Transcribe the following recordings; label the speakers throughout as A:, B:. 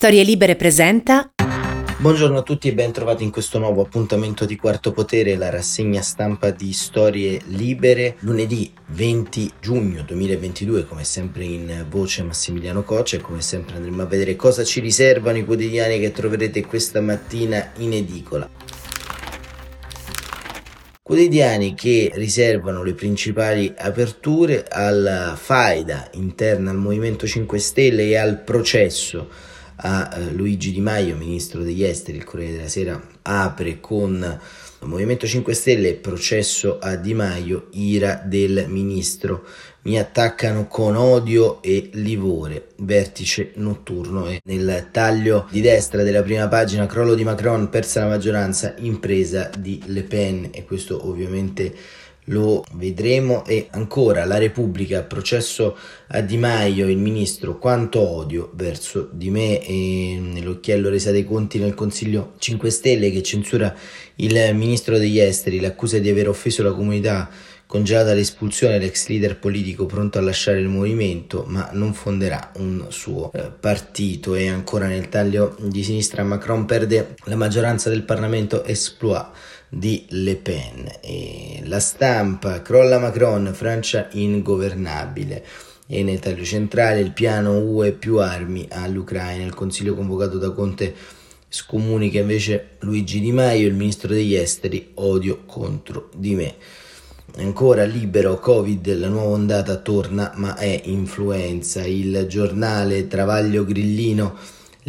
A: Storie Libere presenta.
B: Buongiorno a tutti e ben trovati in questo nuovo appuntamento di Quarto Potere, la rassegna stampa di Storie Libere, lunedì 20 giugno 2022, come sempre in voce Massimiliano Coccia e come sempre andremo a vedere cosa ci riservano i quotidiani che troverete questa mattina in edicola. Quotidiani che riservano le principali aperture alla faida interna al Movimento 5 Stelle e al processo a eh, Luigi Di Maio, ministro degli esteri, il Corriere della Sera apre con Movimento 5 Stelle, processo a Di Maio, ira del ministro. Mi attaccano con odio e livore. Vertice notturno. E nel taglio di destra della prima pagina, crollo di Macron, persa la maggioranza, impresa di Le Pen. E questo ovviamente lo vedremo e ancora la Repubblica, processo a Di Maio, il ministro, quanto odio verso di me e nell'occhiello resa dei conti nel Consiglio 5 Stelle che censura il ministro degli esteri, l'accusa di aver offeso la comunità congelata l'espulsione dell'ex leader politico pronto a lasciare il movimento, ma non fonderà un suo eh, partito. E ancora nel taglio di sinistra Macron perde la maggioranza del Parlamento exploit di Le Pen. E la stampa crolla Macron, Francia ingovernabile. E nel taglio centrale il piano UE più armi all'Ucraina. Il consiglio convocato da Conte scomunica invece Luigi Di Maio, il ministro degli esteri, odio contro di me. Ancora libero Covid, la nuova ondata torna, ma è influenza. Il giornale Travaglio Grillino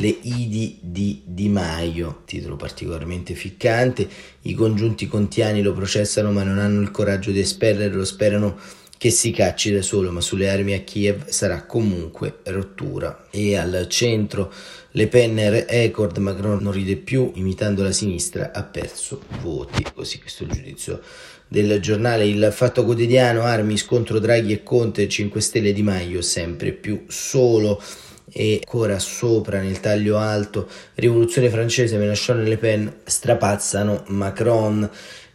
B: le Idi di Di Maio, titolo particolarmente ficcante. I congiunti contiani lo processano ma non hanno il coraggio di espellerlo, sperano che si cacci da solo, ma sulle armi a Kiev sarà comunque rottura. E al centro le penne record, Macron non ride più, imitando la sinistra ha perso voti. Così questo è il giudizio del giornale Il Fatto Quotidiano, armi, scontro Draghi e Conte, 5 Stelle di Maio, sempre più solo e ancora sopra nel taglio alto rivoluzione francese Mélenchon e Le Pen strapazzano Macron.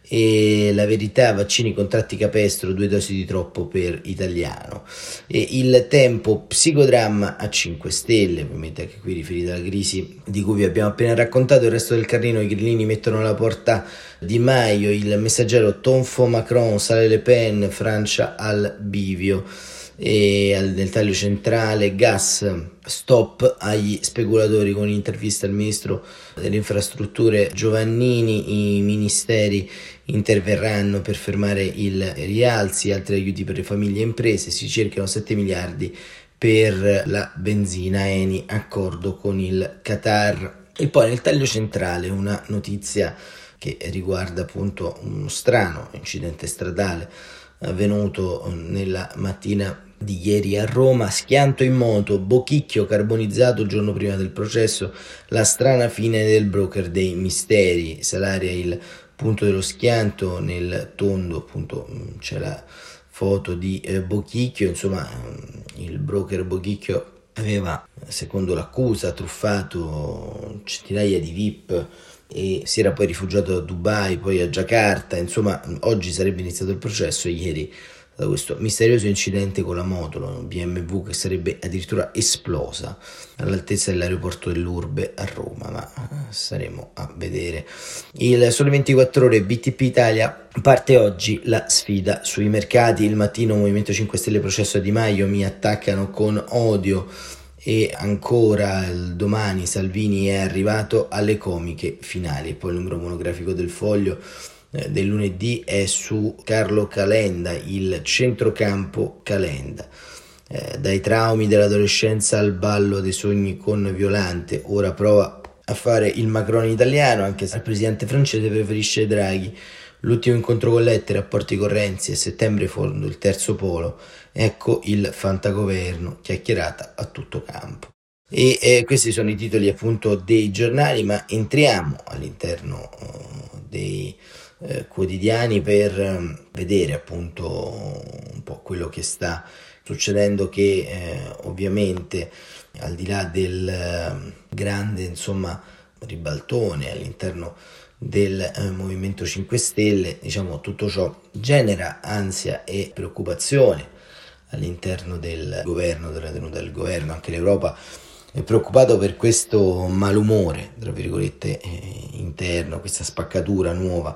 B: E la verità vaccini contratti capestro due dosi di troppo per italiano. E il tempo psicodramma a 5 stelle ovviamente anche qui riferito alla crisi di cui vi abbiamo appena raccontato il resto del carrino i grillini mettono alla porta di Maio il messaggero tonfo Macron sale Le Pen Francia al bivio e nel taglio centrale gas stop agli speculatori con intervista al ministro delle infrastrutture Giovannini. I ministeri interverranno per fermare il rialzi altri aiuti per le famiglie e imprese. Si cercano 7 miliardi per la benzina Eni accordo con il Qatar. E poi nel taglio centrale una notizia che riguarda appunto uno strano incidente stradale avvenuto nella mattina di ieri a Roma, schianto in moto, Bochicchio carbonizzato il giorno prima del processo, la strana fine del broker dei misteri, Salaria il punto dello schianto, nel tondo appunto c'è la foto di eh, Bochicchio, insomma il broker Bochicchio aveva, secondo l'accusa, truffato centinaia di VIP e si era poi rifugiato a Dubai, poi a Jakarta, insomma oggi sarebbe iniziato il processo, ieri da questo misterioso incidente con la moto, la BMW che sarebbe addirittura esplosa all'altezza dell'aeroporto dell'Urbe a Roma, ma eh, saremo a vedere. Il Sole 24 Ore BTP Italia parte oggi la sfida sui mercati, il mattino Movimento 5 Stelle processo Di Maio mi attaccano con odio. E ancora domani Salvini è arrivato alle comiche finali, poi il numero monografico del foglio del lunedì è su Carlo Calenda, il centrocampo Calenda. Eh, dai traumi dell'adolescenza al ballo dei sogni con Violante, ora prova a fare il Macron italiano, anche se il presidente francese preferisce Draghi. L'ultimo incontro con Lette, rapporti con Renzi e settembre fondo il terzo polo. Ecco il fantagoverno, chiacchierata a tutto campo. E eh, questi sono i titoli appunto dei giornali, ma entriamo all'interno uh, dei eh, quotidiani per ehm, vedere appunto un po' quello che sta succedendo che eh, ovviamente al di là del eh, grande insomma ribaltone all'interno del eh, Movimento 5 Stelle, diciamo tutto ciò genera ansia e preoccupazione all'interno del governo, della tenuta del governo, anche l'Europa è preoccupato per questo malumore, tra virgolette, eh, interno, questa spaccatura nuova,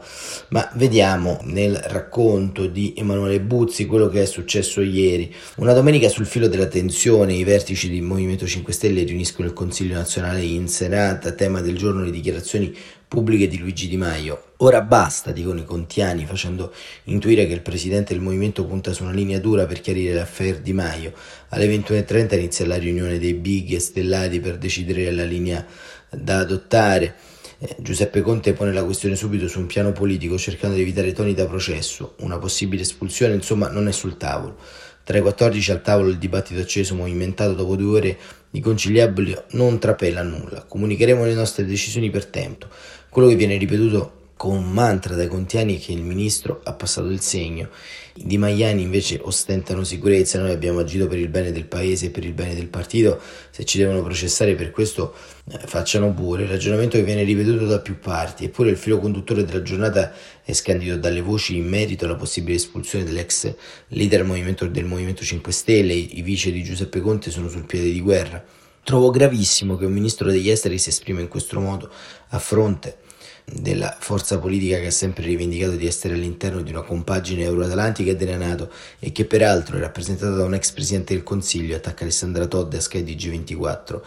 B: ma vediamo nel racconto di Emanuele Buzzi quello che è successo ieri. Una domenica sul filo della tensione, i vertici del Movimento 5 Stelle riuniscono il Consiglio nazionale in serata, tema del giorno le dichiarazioni pubbliche di Luigi Di Maio. Ora basta, dicono i contiani, facendo intuire che il presidente del movimento punta su una linea dura per chiarire l'affair Di Maio. Alle 21.30 inizia la riunione dei big e stellati per decidere la linea da adottare. Eh, Giuseppe Conte pone la questione subito su un piano politico cercando di evitare toni da processo. Una possibile espulsione, insomma, non è sul tavolo. Tra i 14 al tavolo il dibattito acceso, movimentato dopo due ore di conciliabili, non trapela nulla. Comunicheremo le nostre decisioni per tempo. Quello che viene ripetuto con un mantra dai contiani è che il ministro ha passato il segno. I Di Maiani invece ostentano sicurezza, noi abbiamo agito per il bene del paese e per il bene del partito, se ci devono processare per questo eh, facciano pure. Il ragionamento che viene ripetuto da più parti, eppure il filo conduttore della giornata è scandito dalle voci in merito alla possibile espulsione dell'ex leader del Movimento 5 Stelle, i vice di Giuseppe Conte sono sul piede di guerra. Trovo gravissimo che un ministro degli esteri si esprima in questo modo a fronte della forza politica che ha sempre rivendicato di essere all'interno di una compagine euroatlantica della Nato e che peraltro è rappresentata da un ex presidente del Consiglio, attacca Alessandra Todd a Sky di G24.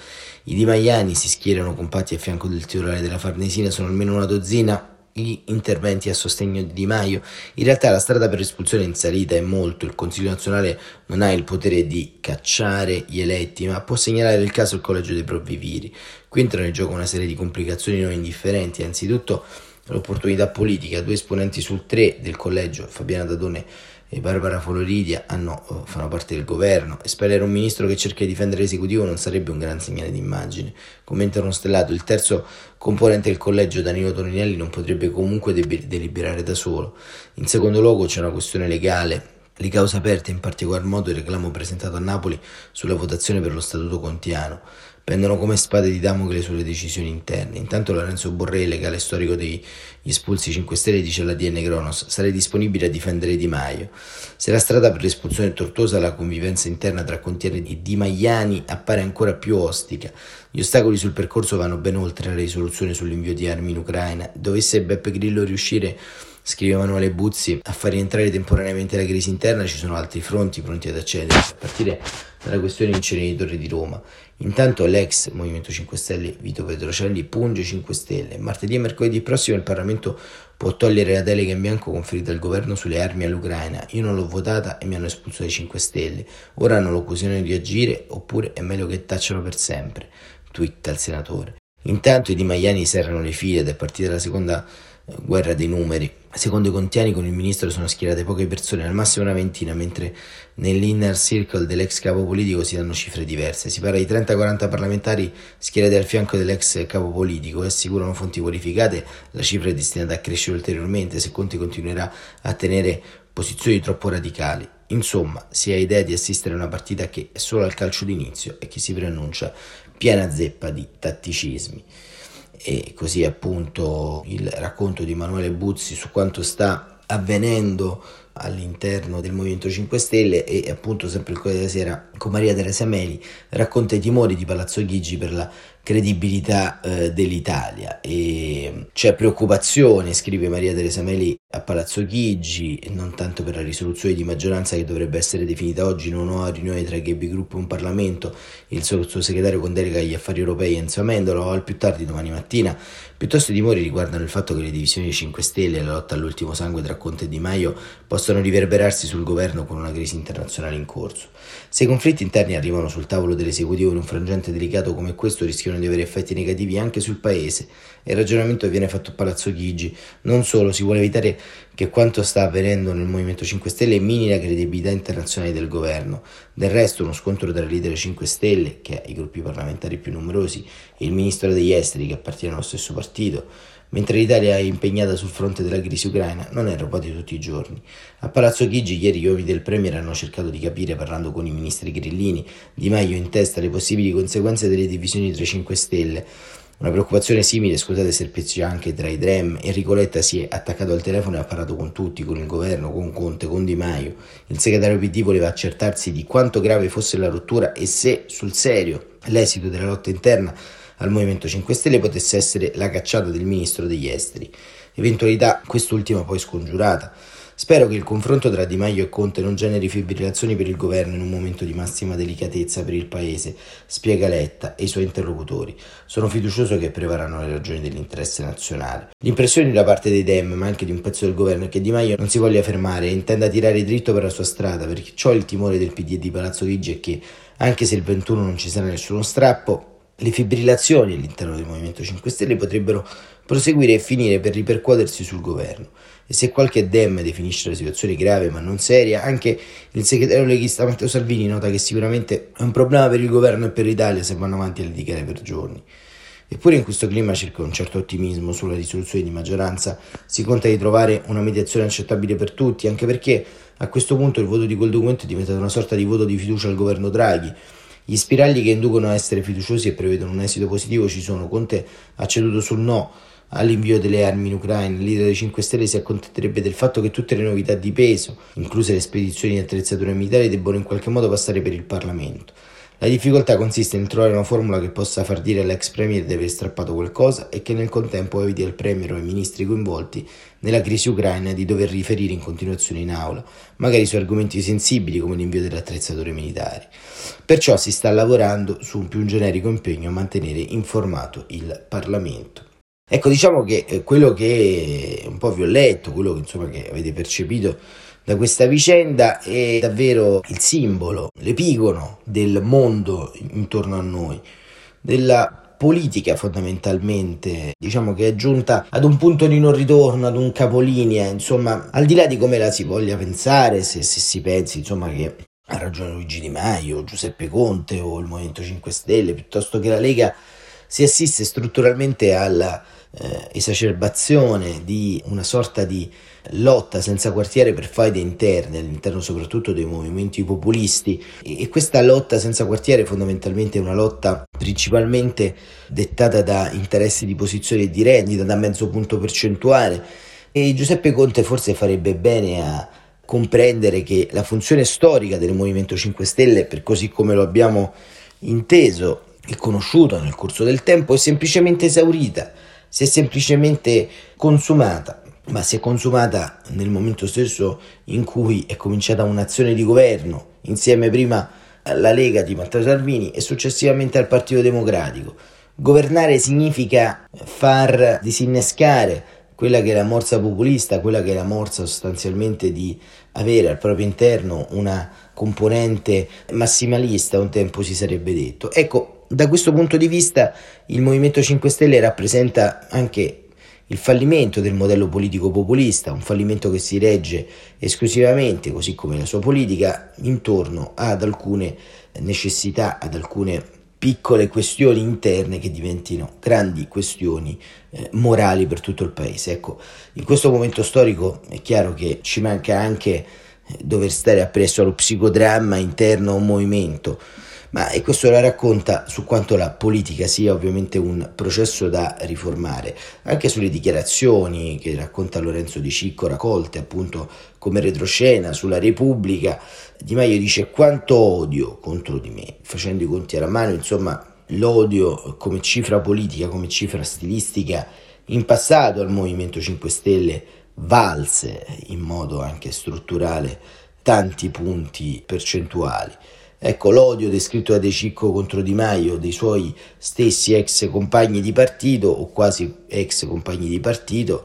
B: I Di Maiani si schierano compatti a fianco del titolare della Farnesina, sono almeno una dozzina gli interventi a sostegno di Di Maio. In realtà la strada per l'espulsione in salita è molto, il Consiglio nazionale non ha il potere di cacciare gli eletti, ma può segnalare il caso al collegio dei provviviri. Qui entrano in gioco una serie di complicazioni non indifferenti, anzitutto l'opportunità politica, due esponenti sul tre del collegio, Fabiana Dadone e Barbara Floridia hanno, eh, fanno parte del governo. Espellere un ministro che cerca di difendere l'esecutivo non sarebbe un gran segnale d'immagine. Commenta uno stellato, il terzo componente del collegio, Danilo Toninelli, non potrebbe comunque deliberare da solo. In secondo luogo c'è una questione legale. Le cause aperte, in particolar modo il reclamo presentato a Napoli sulla votazione per lo statuto contiano pendono come spade di Damocle sulle decisioni interne. Intanto Lorenzo Borré, legale storico degli espulsi 5 Stelle, dice alla DN Cronos sarei disponibile a difendere Di Maio. Se la strada per l'espulsione è tortuosa, la convivenza interna tra Contieri e Di Maiani appare ancora più ostica. Gli ostacoli sul percorso vanno ben oltre la risoluzione sull'invio di armi in Ucraina. Dovesse Beppe Grillo riuscire scrive Emanuele Buzzi, a far rientrare temporaneamente la crisi interna ci sono altri fronti pronti ad accedere, a partire dalla questione inceneritori di Roma. Intanto l'ex Movimento 5 Stelle Vito Petrocelli punge 5 Stelle. Martedì e mercoledì prossimo il Parlamento può togliere la delega in bianco conferita al governo sulle armi all'Ucraina. Io non l'ho votata e mi hanno espulso dai 5 Stelle. Ora hanno l'occasione di agire oppure è meglio che tacciano per sempre. Twitta il senatore. Intanto i Di Maiani serrano le file ed è partita la seconda guerra dei numeri. Secondo i contiani con il ministro sono schierate poche persone, al massimo una ventina, mentre nell'inner circle dell'ex capo politico si danno cifre diverse. Si parla di 30-40 parlamentari schierati al fianco dell'ex capo politico e assicurano fonti qualificate la cifra è destinata a crescere ulteriormente se Conti continuerà a tenere posizioni troppo radicali. Insomma, si ha idea di assistere a una partita che è solo al calcio d'inizio e che si preannuncia piena zeppa di tatticismi e così appunto il racconto di Emanuele Buzzi su quanto sta avvenendo all'interno del Movimento 5 Stelle e appunto sempre il Corriere della Sera con Maria Teresa Meli racconta i timori di Palazzo Chigi per la credibilità eh, dell'Italia. E c'è preoccupazione, scrive Maria Teresa Meli a Palazzo Chigi, non tanto per la risoluzione di maggioranza che dovrebbe essere definita oggi in una riunione tra GB Group e un Parlamento, il sottosegretario con delega agli affari europei Enzo Amendola o al più tardi domani mattina, piuttosto i timori riguardano il fatto che le divisioni 5 Stelle e la lotta all'ultimo sangue tra Conte e Di Maio possano riverberarsi sul governo con una crisi internazionale in corso. Se i conflitti interni arrivano sul tavolo dell'esecutivo in un frangente delicato come questo rischiano rischiano di avere effetti negativi anche sul paese e il ragionamento viene fatto a Palazzo Chigi. Non solo, si vuole evitare che quanto sta avvenendo nel Movimento 5 Stelle mini la credibilità internazionale del governo. Del resto, uno scontro tra il leader 5 Stelle, che ha i gruppi parlamentari più numerosi, e il ministro degli esteri, che appartiene allo stesso partito, mentre l'Italia è impegnata sul fronte della crisi ucraina, non è roba di tutti i giorni. A Palazzo Chigi ieri gli uomini del Premier hanno cercato di capire, parlando con i ministri grillini, Di Maio in testa le possibili conseguenze delle divisioni tra i 5 Stelle. Una preoccupazione simile, scusate, serpeggia anche tra i Drem. Enrico Letta si è attaccato al telefono e ha parlato con tutti, con il governo, con Conte, con Di Maio. Il segretario PD voleva accertarsi di quanto grave fosse la rottura e se, sul serio, l'esito della lotta interna al Movimento 5 Stelle potesse essere la cacciata del ministro degli esteri, eventualità quest'ultima poi scongiurata. Spero che il confronto tra Di Maio e Conte non generi fibrillazioni per il governo in un momento di massima delicatezza per il paese, spiega Letta e i suoi interlocutori. Sono fiducioso che prevarranno le ragioni dell'interesse nazionale. L'impressione da parte dei Dem, ma anche di un pezzo del governo, è che Di Maio non si voglia fermare e intenda tirare dritto per la sua strada, perché ciò il timore del PD e di Palazzo Chigi è che, anche se il 21 non ci sarà nessuno strappo, le fibrillazioni all'interno del Movimento 5 Stelle potrebbero proseguire e finire per ripercuotersi sul governo. E se qualche dem definisce la situazione grave ma non seria, anche il segretario leghista Matteo Salvini nota che sicuramente è un problema per il governo e per l'Italia se vanno avanti a litigare per giorni. Eppure in questo clima circa un certo ottimismo sulla risoluzione di maggioranza si conta di trovare una mediazione accettabile per tutti, anche perché a questo punto il voto di quel documento è diventato una sorta di voto di fiducia al governo Draghi gli spiragli che inducono a essere fiduciosi e prevedono un esito positivo ci sono. Conte ha ceduto sul no all'invio delle armi in Ucraina. Il leader dei 5 Stelle si accontenterebbe del fatto che tutte le novità di peso, incluse le spedizioni di attrezzature militari, debbano in qualche modo passare per il Parlamento. La difficoltà consiste nel trovare una formula che possa far dire all'ex premier di aver strappato qualcosa e che nel contempo eviti al premier o ai ministri coinvolti nella crisi ucraina di dover riferire in continuazione in aula, magari su argomenti sensibili come l'invio delle attrezzature militari. Perciò si sta lavorando su un più generico impegno a mantenere informato il Parlamento. Ecco, diciamo che eh, quello che un po' vi ho letto, quello che, insomma, che avete percepito da questa vicenda è davvero il simbolo, l'epigono del mondo intorno a noi, della politica fondamentalmente, diciamo che è giunta ad un punto di non ritorno, ad un capolinea, insomma, al di là di come la si voglia pensare, se, se si pensi, insomma, che ha ragione Luigi Di Maio, Giuseppe Conte o il Movimento 5 Stelle, piuttosto che la Lega, si assiste strutturalmente alla eh, esacerbazione di una sorta di lotta senza quartiere per faide interne all'interno soprattutto dei movimenti populisti. E questa lotta senza quartiere fondamentalmente è una lotta principalmente dettata da interessi di posizione e di rendita da mezzo punto percentuale. E Giuseppe Conte forse farebbe bene a comprendere che la funzione storica del Movimento 5 Stelle per così come lo abbiamo inteso e conosciuto nel corso del tempo è semplicemente esaurita si è semplicemente consumata, ma si è consumata nel momento stesso in cui è cominciata un'azione di governo insieme prima alla Lega di Matteo Salvini e successivamente al Partito Democratico. Governare significa far disinnescare quella che è la morsa populista, quella che è la morsa sostanzialmente di avere al proprio interno una componente massimalista, un tempo si sarebbe detto. Ecco, da questo punto di vista il Movimento 5 Stelle rappresenta anche il fallimento del modello politico populista, un fallimento che si regge esclusivamente, così come la sua politica, intorno ad alcune necessità, ad alcune piccole questioni interne che diventino grandi questioni eh, morali per tutto il paese. Ecco, in questo momento storico è chiaro che ci manca anche eh, dover stare appresso allo psicodramma interno a un movimento ma e questo la racconta su quanto la politica sia ovviamente un processo da riformare, anche sulle dichiarazioni che racconta Lorenzo Di Cicco raccolte appunto come retroscena sulla Repubblica. Di Maio dice quanto odio contro di me, facendo i conti alla mano, insomma l'odio come cifra politica, come cifra stilistica in passato al Movimento 5 Stelle valse in modo anche strutturale tanti punti percentuali. Ecco l'odio descritto da De Cicco contro Di Maio dei suoi stessi ex compagni di partito o quasi ex compagni di partito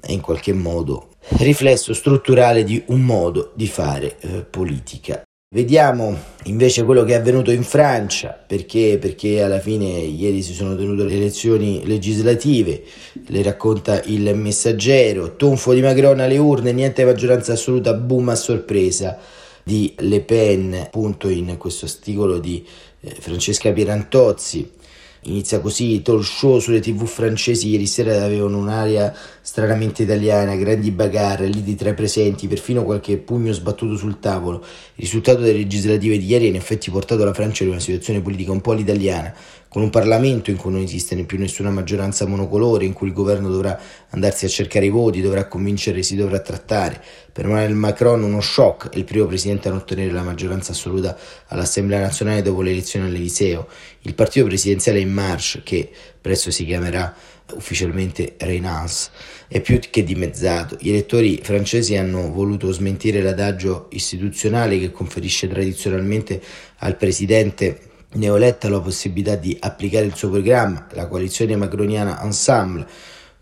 B: è in qualche modo riflesso strutturale di un modo di fare eh, politica. Vediamo invece quello che è avvenuto in Francia, perché? perché alla fine ieri si sono tenute le elezioni legislative, le racconta il messaggero, tonfo di Macron alle urne, niente maggioranza assoluta, boom a sorpresa di Le Pen, appunto in questo articolo di eh, Francesca Pierantozzi. Inizia così i talk show sulle tv francesi ieri sera avevano un'aria stranamente italiana, grandi bagarre, liti tra i presenti, perfino qualche pugno sbattuto sul tavolo. Il risultato delle legislative di ieri ha in effetti portato la Francia in una situazione politica un po' all'italiana, con un Parlamento in cui non esiste più nessuna maggioranza monocolore, in cui il governo dovrà andarsi a cercare i voti, dovrà convincere, si dovrà trattare. Per Emmanuel Macron uno shock, è il primo presidente a non ottenere la maggioranza assoluta all'Assemblea nazionale dopo le elezioni all'Eliseo. Il partito presidenziale In Marche, che presto si chiamerà ufficialmente Reynals, è più che dimezzato. Gli elettori francesi hanno voluto smentire l'adagio istituzionale che conferisce tradizionalmente al presidente neoletta la possibilità di applicare il suo programma, la coalizione macroniana Ensemble,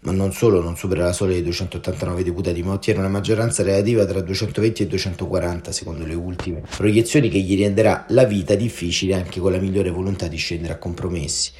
B: ma non solo non supera la soglia dei 289 deputati, ma ottiene una maggioranza relativa tra 220 e 240 secondo le ultime proiezioni che gli renderà la vita difficile anche con la migliore volontà di scendere a compromessi.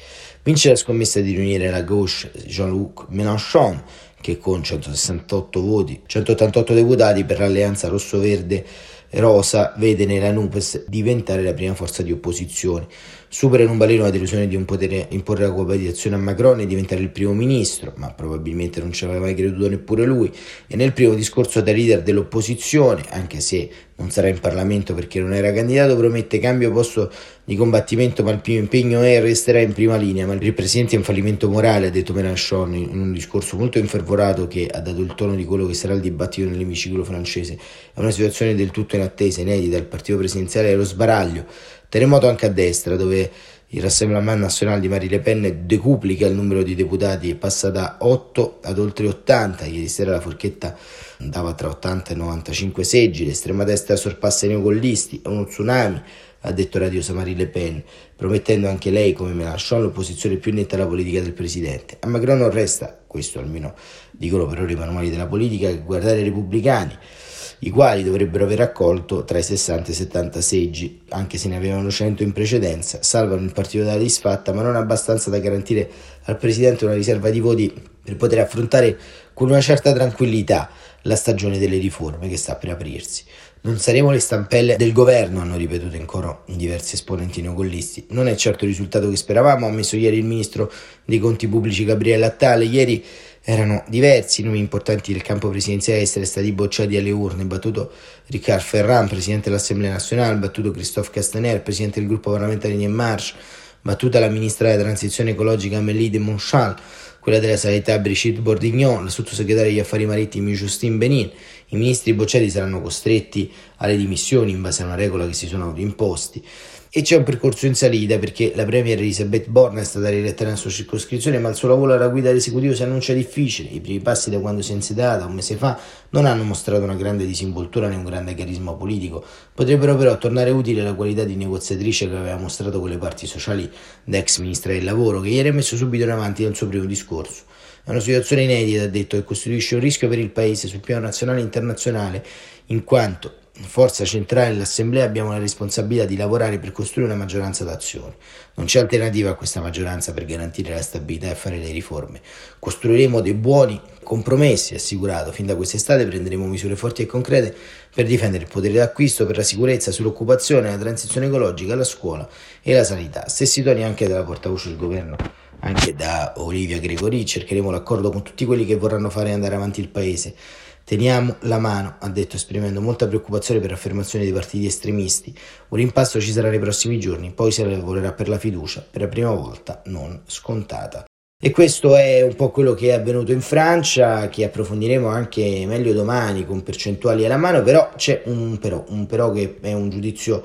B: Vince la scommessa di riunire la gauche Jean-Luc Mélenchon che con 168 voti, 188 deputati per l'alleanza rosso-verde Rosa vede nella NUPES diventare la prima forza di opposizione. Supera in un baleno la delusione di non poter imporre la coabitazione a Macron e diventare il primo ministro, ma probabilmente non ci aveva mai creduto neppure lui. E nel primo discorso da leader dell'opposizione, anche se non sarà in Parlamento perché non era candidato, promette cambio posto di combattimento, ma il primo impegno è e resterà in prima linea. Ma il presidente è un fallimento morale, ha detto Mélenchon in un discorso molto infervorato che ha dato il tono di quello che sarà il dibattito nell'emiciclo francese. È una situazione del tutto inattesa, inedita. Il partito presidenziale è lo sbaraglio Terremoto anche a destra, dove il Rassemblement National di Marie Le Pen decuplica il numero di deputati e passa da 8 ad oltre 80. Ieri sera la forchetta andava tra 80 e 95 seggi. L'estrema destra sorpassa i neocollisti. È uno tsunami, ha detto Radio Marie Le Pen, promettendo anche lei, come Mélenchon, l'opposizione più netta alla politica del presidente. A Macron non resta, questo almeno dicono per ora i manuali della politica, che guardare i repubblicani i quali dovrebbero aver accolto tra i 60 e i 70 seggi, anche se ne avevano 100 in precedenza, salvano il partito dalla disfatta, ma non abbastanza da garantire al Presidente una riserva di voti per poter affrontare con una certa tranquillità la stagione delle riforme che sta per aprirsi. Non saremo le stampelle del governo, hanno ripetuto in coro diversi esponenti neocollisti. Non è certo il risultato che speravamo, ha ammesso ieri il ministro dei conti pubblici Gabriele Attale. Ieri erano diversi i nomi importanti del campo presidenziale essere stati bocciati alle urne, battuto Ricard Ferrand, presidente dell'Assemblea nazionale, battuto Christophe Castaner, presidente del gruppo parlamentare di En Marche, battuta la ministra della transizione ecologica Amélie de Montchal, quella della sanità Brigitte Bordignon, la sottosegretaria degli affari marittimi Justine Benin. I ministri bocciati saranno costretti alle dimissioni in base a una regola che si sono imposti e c'è un percorso in salita perché la premier Elisabeth Borne è stata rieletta nella sua circoscrizione ma il suo lavoro alla guida dell'esecutivo si annuncia difficile. I primi passi da quando si è insediata un mese fa non hanno mostrato una grande disinvoltura né un grande carisma politico. Potrebbero però tornare utili la qualità di negoziatrice che aveva mostrato con le parti sociali da ex ministra del lavoro che ieri ha messo subito in avanti nel suo primo discorso. È una situazione inedita, ha detto, che costituisce un rischio per il Paese sul piano nazionale e internazionale, in quanto forza centrale dell'Assemblea abbiamo la responsabilità di lavorare per costruire una maggioranza d'azione. Non c'è alternativa a questa maggioranza per garantire la stabilità e fare le riforme. Costruiremo dei buoni compromessi, assicurato. Fin da quest'estate prenderemo misure forti e concrete per difendere il potere d'acquisto, per la sicurezza, sull'occupazione, la transizione ecologica, la scuola e la sanità. Stessi toni anche dalla portavoce del governo anche da Olivia Gregori, cercheremo l'accordo con tutti quelli che vorranno fare andare avanti il paese. Teniamo la mano, ha detto esprimendo molta preoccupazione per affermazioni dei partiti estremisti. Un impasto ci sarà nei prossimi giorni, poi si lavorerà per la fiducia, per la prima volta non scontata. E questo è un po' quello che è avvenuto in Francia, che approfondiremo anche meglio domani con percentuali alla mano, però c'è un però, un però che è un giudizio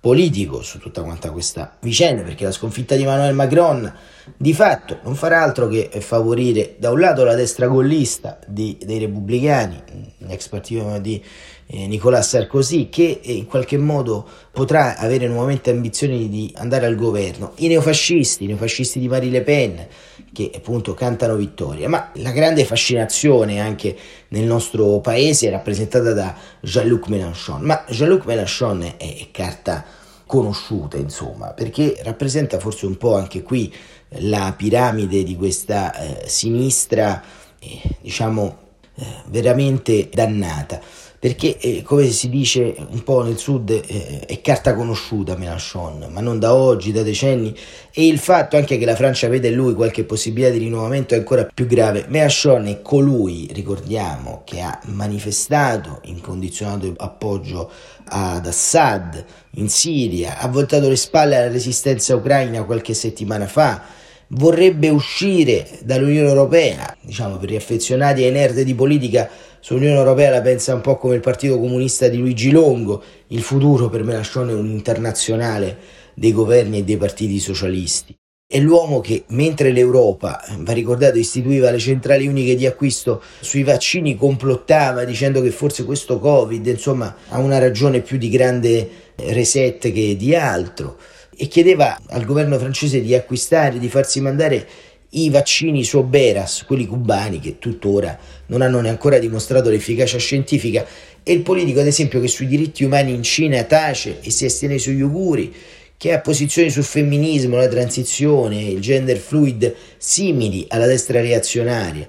B: politico su tutta quanta questa vicenda, perché la sconfitta di Emmanuel Macron di fatto non farà altro che favorire da un lato la destra gollista di, dei repubblicani, l'ex partito di eh, Nicolas Sarkozy, che in qualche modo potrà avere nuovamente ambizioni di andare al governo, i neofascisti, i neofascisti di Marie Le Pen, che appunto cantano vittoria, ma la grande fascinazione anche nel nostro paese è rappresentata da Jean-Luc Mélenchon, ma Jean-Luc Mélenchon è, carta conosciuta, insomma, perché rappresenta forse un po' anche qui la piramide di questa eh, sinistra, eh, diciamo, eh, veramente dannata perché eh, come si dice un po' nel sud eh, è carta conosciuta Mélenchon, ma non da oggi, da decenni, e il fatto anche che la Francia vede in lui qualche possibilità di rinnovamento è ancora più grave. Mélenchon è colui, ricordiamo, che ha manifestato incondizionato appoggio ad Assad in Siria, ha voltato le spalle alla resistenza ucraina qualche settimana fa, vorrebbe uscire dall'Unione Europea, diciamo per gli affezionati ai nerd di politica, sull'Unione Europea la pensa un po' come il Partito Comunista di Luigi Longo, il futuro per Mélenchon è un internazionale dei governi e dei partiti socialisti. È l'uomo che, mentre l'Europa, va ricordato, istituiva le centrali uniche di acquisto sui vaccini, complottava dicendo che forse questo Covid, insomma, ha una ragione più di grande reset che di altro e chiedeva al governo francese di acquistare, di farsi mandare i vaccini Soberas, quelli cubani che tuttora non hanno neanche dimostrato l'efficacia scientifica, e il politico ad esempio che sui diritti umani in Cina tace e si astiene sugli uiguri, che ha posizioni sul femminismo, la transizione, il gender fluid simili alla destra reazionaria.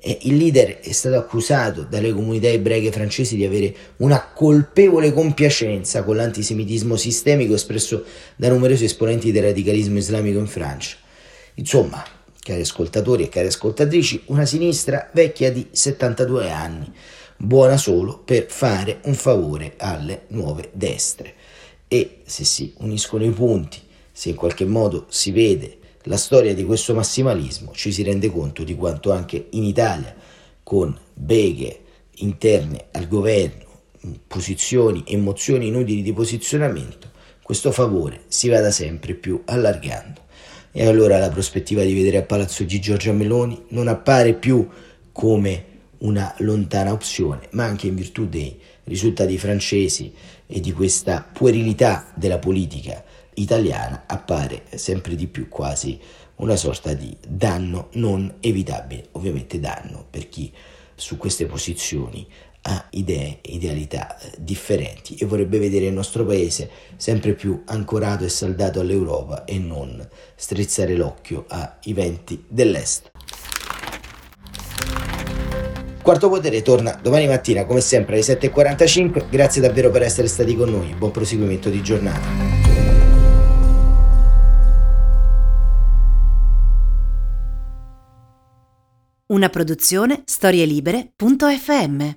B: Il leader è stato accusato dalle comunità ebraiche francesi di avere una colpevole compiacenza con l'antisemitismo sistemico espresso da numerosi esponenti del radicalismo islamico in Francia. Insomma, cari ascoltatori e cari ascoltatrici, una sinistra vecchia di 72 anni, buona solo per fare un favore alle nuove destre. E se si uniscono i punti, se in qualche modo si vede la storia di questo massimalismo ci si rende conto di quanto anche in Italia, con beghe interne al governo, posizioni e mozioni inutili di posizionamento, questo favore si vada sempre più allargando. E allora la prospettiva di vedere a Palazzo G Giorgia Meloni non appare più come una lontana opzione, ma anche in virtù dei risultati francesi e di questa puerilità della politica italiana appare sempre di più quasi una sorta di danno non evitabile, ovviamente danno per chi su queste posizioni ha idee e idealità eh, differenti e vorrebbe vedere il nostro paese sempre più ancorato e saldato all'Europa e non strizzare l'occhio ai venti dell'Est. Quarto Potere torna domani mattina come sempre alle 7.45, grazie davvero per essere stati con noi, buon proseguimento di giornata.
A: Una produzione storielibere.fm